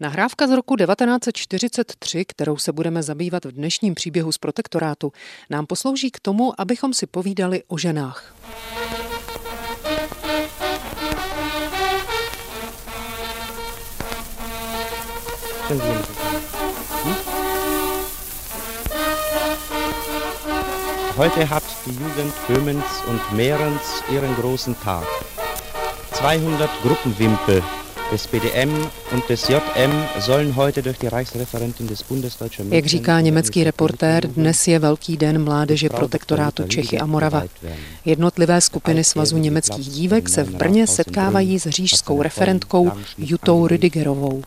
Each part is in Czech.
Nahrávka z roku 1943, kterou se budeme zabývat v dnešním příběhu z protektorátu, nám poslouží k tomu, abychom si povídali o ženách. Heute hat die Jugend Böhmens und Mährens ihren großen Tag. 200 Gruppenwimpel des BDM und des JM sollen heute durch die Reichsreferentin des Bundesdeutschen Jak říká německý reportér, dnes je velký den mládeže protektorátu Čechy a Morava. Jednotlivé skupiny Svazu německých dívek se v Brně setkávají s řížskou referentkou Jutou Rüdigerovou.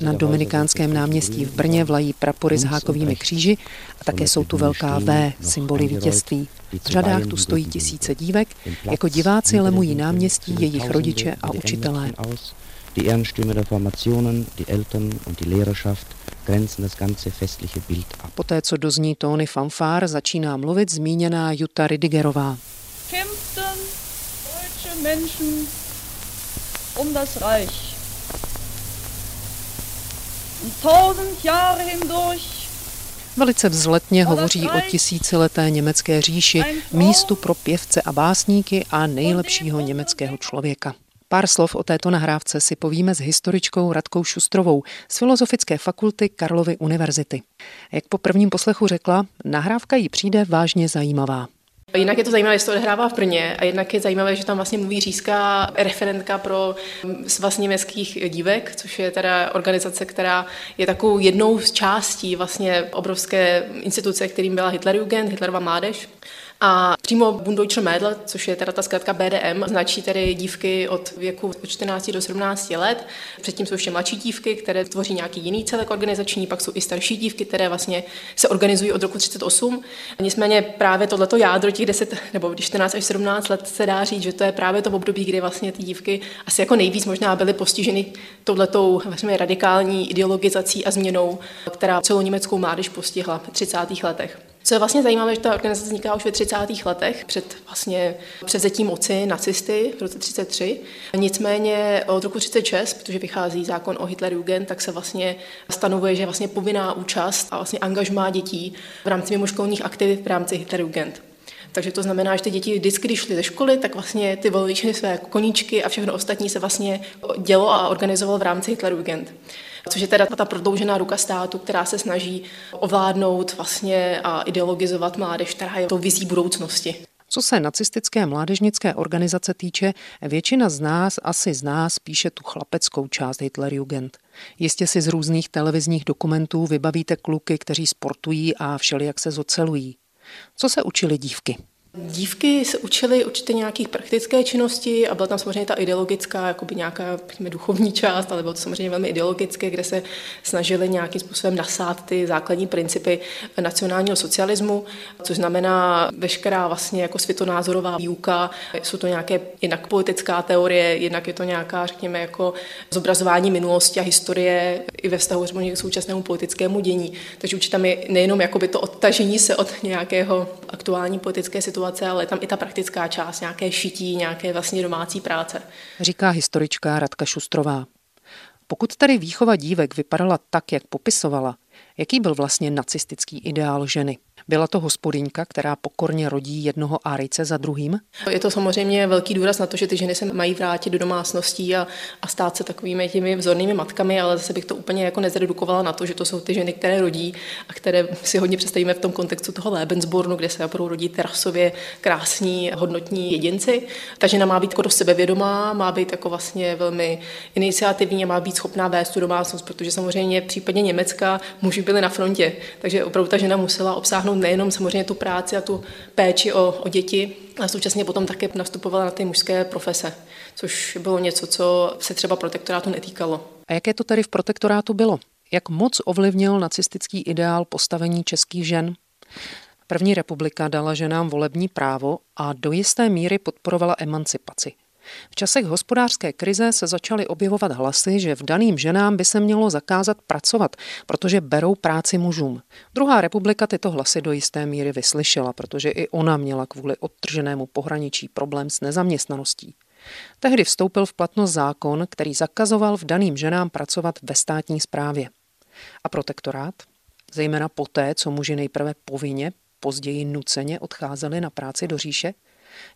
Na Dominikánském náměstí v Brně vlají prapory s hákovými kříži a také jsou tu velká V, symboly vítězství. V řadách tu stojí tisíce dívek, jako diváci lemují náměstí jejich rodiče a učitelé. Die Ehrenstürme der Formationen, die Eltern und die Lehrerschaft grenzen das ganze festliche Bild ab. Poté, co dozní tóny fanfár, začíná mluvit zmíněná Jutta Ridigerová. Kämpften deutsche Menschen um das Reich. Und tausend Jahre hindurch Velice vzletně hovoří o tisícileté německé říši, místu pro pěvce a básníky a nejlepšího německého člověka. Pár slov o této nahrávce si povíme s historičkou Radkou Šustrovou z Filozofické fakulty Karlovy univerzity. Jak po prvním poslechu řekla, nahrávka jí přijde vážně zajímavá. Jinak je to zajímavé, že to odehrává v Brně a jednak je zajímavé, že tam vlastně mluví říská referentka pro svaz německých dívek, což je teda organizace, která je takovou jednou z částí vlastně obrovské instituce, kterým byla Hitlerjugend, Hitlerova mládež. A přímo Bundeutsche Mädel, což je teda ta zkrátka BDM, značí tedy dívky od věku od 14 do 17 let. Předtím jsou ještě mladší dívky, které tvoří nějaký jiný celek organizační, pak jsou i starší dívky, které vlastně se organizují od roku 38. Nicméně právě tohleto jádro těch 10 nebo 14 až 17 let se dá říct, že to je právě to období, kdy vlastně ty dívky asi jako nejvíc možná byly postiženy touhletou vlastně radikální ideologizací a změnou, která celou německou mládež postihla v 30. letech. Co je vlastně zajímavé, že ta organizace vzniká už ve 30. letech, před vlastně převzetím moci nacisty v roce 33. Nicméně od roku 36, protože vychází zákon o Hitlerjugend, tak se vlastně stanovuje, že vlastně povinná účast a vlastně angažmá dětí v rámci mimoškolních aktivit v rámci Hitlerjugend. Takže to znamená, že ty děti vždycky, když šly ze školy, tak vlastně ty volili své koníčky a všechno ostatní se vlastně dělo a organizovalo v rámci Hitlerjugend což je teda ta prodloužená ruka státu, která se snaží ovládnout vlastně a ideologizovat mládež, která je tou vizí budoucnosti. Co se nacistické mládežnické organizace týče, většina z nás asi zná spíše tu chlapeckou část Hitlerjugend. Jistě si z různých televizních dokumentů vybavíte kluky, kteří sportují a všelijak se zocelují. Co se učili dívky? Dívky se učily určitě nějakých praktické činnosti a byla tam samozřejmě ta ideologická, jakoby nějaká pojďme, duchovní část, ale bylo to samozřejmě velmi ideologické, kde se snažili nějakým způsobem nasát ty základní principy nacionálního socialismu, což znamená veškerá vlastně jako světonázorová výuka. Jsou to nějaké jinak politická teorie, jednak je to nějaká, řekněme, jako zobrazování minulosti a historie i ve vztahu k současnému politickému dění. Takže určitě tam je nejenom jakoby to odtažení se od nějakého aktuální politické situace, ale je tam i ta praktická část, nějaké šití, nějaké vlastně domácí práce. Říká historička Radka Šustrová. Pokud tedy výchova dívek vypadala tak, jak popisovala, jaký byl vlastně nacistický ideál ženy? Byla to hospodyňka, která pokorně rodí jednoho árice za druhým? Je to samozřejmě velký důraz na to, že ty ženy se mají vrátit do domácností a, a stát se takovými těmi vzornými matkami, ale zase bych to úplně jako nezredukovala na to, že to jsou ty ženy, které rodí a které si hodně představíme v tom kontextu toho Lebensbornu, kde se opravdu rodí terasově krásní, hodnotní jedinci. Ta žena má být jako do sebevědomá, má být jako vlastně velmi iniciativní a má být schopná vést tu domácnost, protože samozřejmě případně Německa muži byli na frontě, takže opravdu ta žena musela obsáhnout nejenom samozřejmě tu práci a tu péči o, o děti, ale současně potom také nastupovala na ty mužské profese, což bylo něco, co se třeba protektorátu netýkalo. A jaké to tady v protektorátu bylo? Jak moc ovlivnil nacistický ideál postavení českých žen? První republika dala ženám volební právo a do jisté míry podporovala emancipaci. V časech hospodářské krize se začaly objevovat hlasy, že v daným ženám by se mělo zakázat pracovat, protože berou práci mužům. Druhá republika tyto hlasy do jisté míry vyslyšela, protože i ona měla kvůli odtrženému pohraničí problém s nezaměstnaností. Tehdy vstoupil v platnost zákon, který zakazoval v daným ženám pracovat ve státní správě. A protektorát, zejména poté, co muži nejprve povinně, později nuceně odcházeli na práci do říše,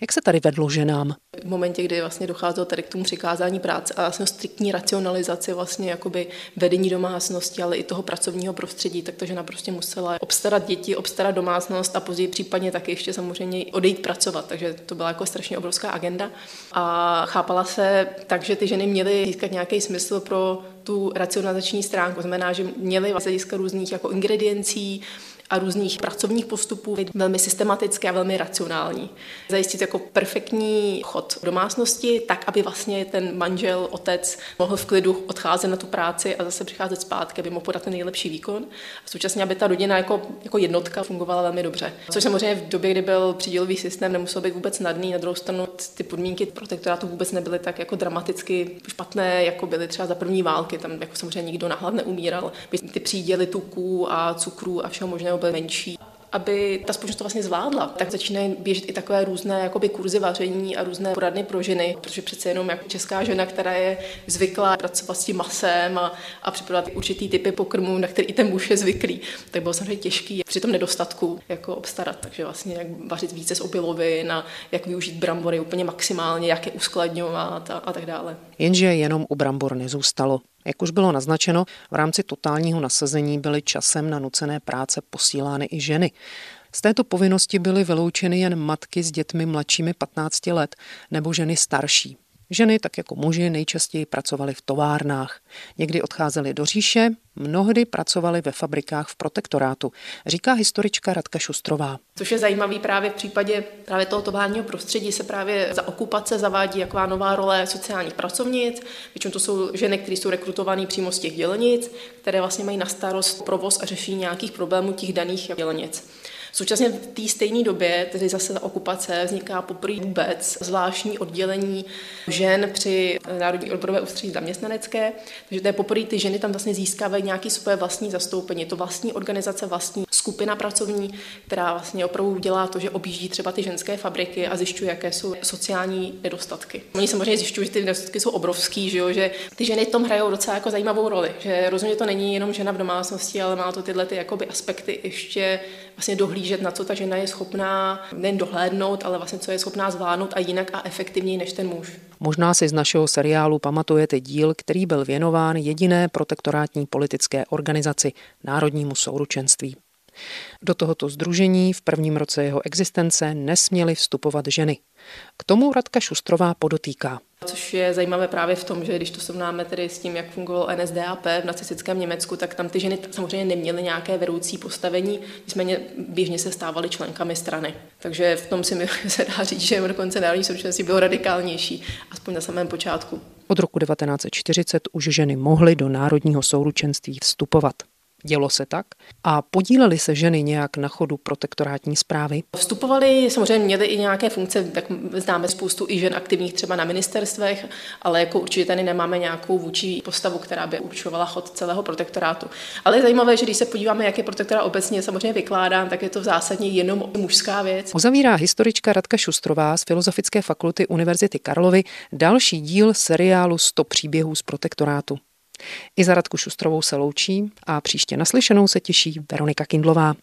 jak se tady vedlo ženám? V momentě, kdy vlastně docházelo tady k tomu přikázání práce a vlastně striktní racionalizaci vlastně jakoby vedení domácnosti, ale i toho pracovního prostředí, tak ta žena prostě musela obstarat děti, obstarat domácnost a později případně taky ještě samozřejmě odejít pracovat, takže to byla jako strašně obrovská agenda. A chápala se tak, že ty ženy měly získat nějaký smysl pro tu racionalizační stránku, znamená, že měly vlastně získat různých jako ingrediencí, a různých pracovních postupů, velmi systematické a velmi racionální. Zajistit jako perfektní chod domácnosti, tak, aby vlastně ten manžel, otec mohl v klidu odcházet na tu práci a zase přicházet zpátky, aby mohl podat ten nejlepší výkon. A současně, aby ta rodina jako, jako jednotka fungovala velmi dobře. Což samozřejmě v době, kdy byl přídělový systém, nemusel být vůbec snadný. Na druhou stranu ty podmínky protektorátu vůbec nebyly tak jako dramaticky špatné, jako byly třeba za první války. Tam jako samozřejmě nikdo nahlad neumíral. Ty příděly tuků a cukrů a všeho možného byl menší aby ta společnost to vlastně zvládla, tak začínají běžet i takové různé jakoby, kurzy vaření a různé poradny pro ženy, protože přece jenom jako česká žena, která je zvyklá pracovat s tím masem a, a připravovat určitý typy pokrmů, na který i ten muž je zvyklý, tak bylo samozřejmě těžký při tom nedostatku jako obstarat. Takže vlastně jak vařit více z obilovin a jak využít brambory úplně maximálně, jak je uskladňovat a, a tak dále. Jenže jenom u brambor nezůstalo. Jak už bylo naznačeno, v rámci totálního nasazení byly časem na nucené práce posílány i ženy. Z této povinnosti byly vyloučeny jen matky s dětmi mladšími 15 let nebo ženy starší. Ženy, tak jako muži, nejčastěji pracovaly v továrnách. Někdy odcházely do říše, mnohdy pracovaly ve fabrikách v protektorátu, říká historička Radka Šustrová. Což je zajímavý právě v případě právě toho továrního prostředí se právě za okupace zavádí jaková nová role sociálních pracovnic. Většinou to jsou ženy, které jsou rekrutované přímo z těch dělenic, které vlastně mají na starost provoz a řešení nějakých problémů těch daných dělenic. Současně v té stejné době, tedy zase za okupace, vzniká poprvé vůbec zvláštní oddělení žen při Národní odborové ústředí zaměstnanecké, takže to je poprvé ty ženy tam vlastně získávají nějaké své vlastní zastoupení. Je to vlastní organizace, vlastní skupina pracovní, která vlastně opravdu dělá to, že objíždí třeba ty ženské fabriky a zjišťuje, jaké jsou sociální nedostatky. Oni samozřejmě zjišťují, že ty nedostatky jsou obrovský, že, jo? že ty ženy v tom hrajou docela jako zajímavou roli, že rozhodně to není jenom žena v domácnosti, ale má to tyhle ty jakoby aspekty ještě vlastně dohlížet na co ta žena je schopná nejen dohlédnout, ale vlastně co je schopná zvládnout a jinak a efektivněji než ten muž. Možná si z našeho seriálu pamatujete díl, který byl věnován jediné protektorátní politické organizaci Národnímu souručenství. Do tohoto združení v prvním roce jeho existence nesměly vstupovat ženy. K tomu Radka Šustrová podotýká. Což je zajímavé právě v tom, že když to srovnáme tedy s tím, jak fungovalo NSDAP v nacistickém Německu, tak tam ty ženy samozřejmě neměly nějaké vedoucí postavení, nicméně běžně se stávaly členkami strany. Takže v tom si mi se dá říct, že dokonce národní současnosti bylo radikálnější, aspoň na samém počátku. Od roku 1940 už ženy mohly do národního souručenství vstupovat. Dělo se tak? A podílely se ženy nějak na chodu protektorátní zprávy? Vstupovali, samozřejmě měly i nějaké funkce, tak známe spoustu i žen aktivních třeba na ministerstvech, ale jako určitě tady nemáme nějakou vůči postavu, která by určovala chod celého protektorátu. Ale je zajímavé, že když se podíváme, jak je protektorát obecně samozřejmě vykládán, tak je to v zásadě jenom mužská věc. Uzavírá historička Radka Šustrová z Filozofické fakulty Univerzity Karlovy další díl seriálu 100 příběhů z protektorátu. I za Radku Šustrovou se loučí a příště naslyšenou se těší Veronika Kindlová.